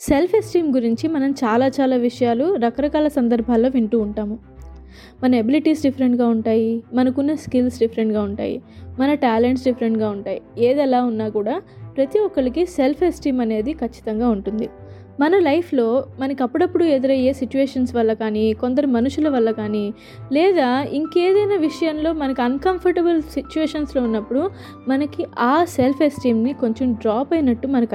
Self esteem గురించి మనం చాలా చాలా విషయాలు రకరకాల సందర్భాల్లో వింటూ ఉంటాము. మన ఎబిలిటీస్ డిఫరెంట్గా ఉంటాయి మనకున్న స్కిల్స్ డిఫరెంట్గా ఉంటాయి మన టాలెంట్స్ డిఫరెంట్గా ఉంటాయి. ఏది ఎలా ఉన్నా కూడా ప్రతి ఒక్కరికి సెల్ఫ్ ఎస్టీమ్ అనేది ఖచ్చితంగా ఉంటుంది. మన లైఫ్లో మనకి అప్పుడప్పుడు ఎదురయ్యే సిచ్యువేషన్స్ వల్ల కానీ కొందరు మనుషుల వల్ల కానీ లేదా ఇంకేదైనా విషయంలో మనకు అన్కంఫర్టబుల్ సిచ్యువేషన్స్లో ఉన్నప్పుడు మనకి ఆ సెల్ఫ్ ఎస్టీమ్ని కొంచెం డ్రాప్ అయినట్టు మనకు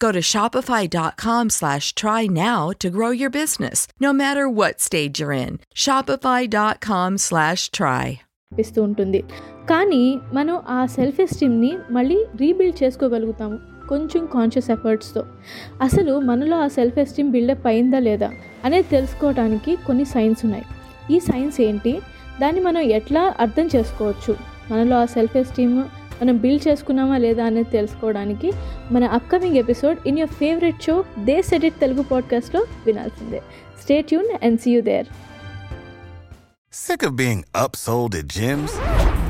Go to shopify.com slash try now to grow your business, no matter what stage you're in. Shopify.com slash try. అనిపిస్తూ ఉంటుంది కానీ మనం ఆ సెల్ఫ్ ఎస్టీమ్ని మళ్ళీ రీబిల్డ్ చేసుకోగలుగుతాము కొంచెం కాన్షియస్ ఎఫర్ట్స్తో అసలు మనలో ఆ సెల్ఫ్ ఎస్టీమ్ బిల్డప్ అయిందా లేదా అనేది తెలుసుకోవడానికి కొన్ని సైన్స్ ఉన్నాయి ఈ సైన్స్ ఏంటి దాన్ని మనం ఎట్లా అర్థం చేసుకోవచ్చు మనలో ఆ సెల్ఫ్ ఎస్టీమ్ మనం బిల్డ్ చేసుకున్నామా లేదా అనేది తెలుసుకోవడానికి మన upcoming episode in your favourite show they said it Telugu పాడ్కాస్ట్లో వినాల్సిందే stay tune and see you there Sick of being upsold at gyms?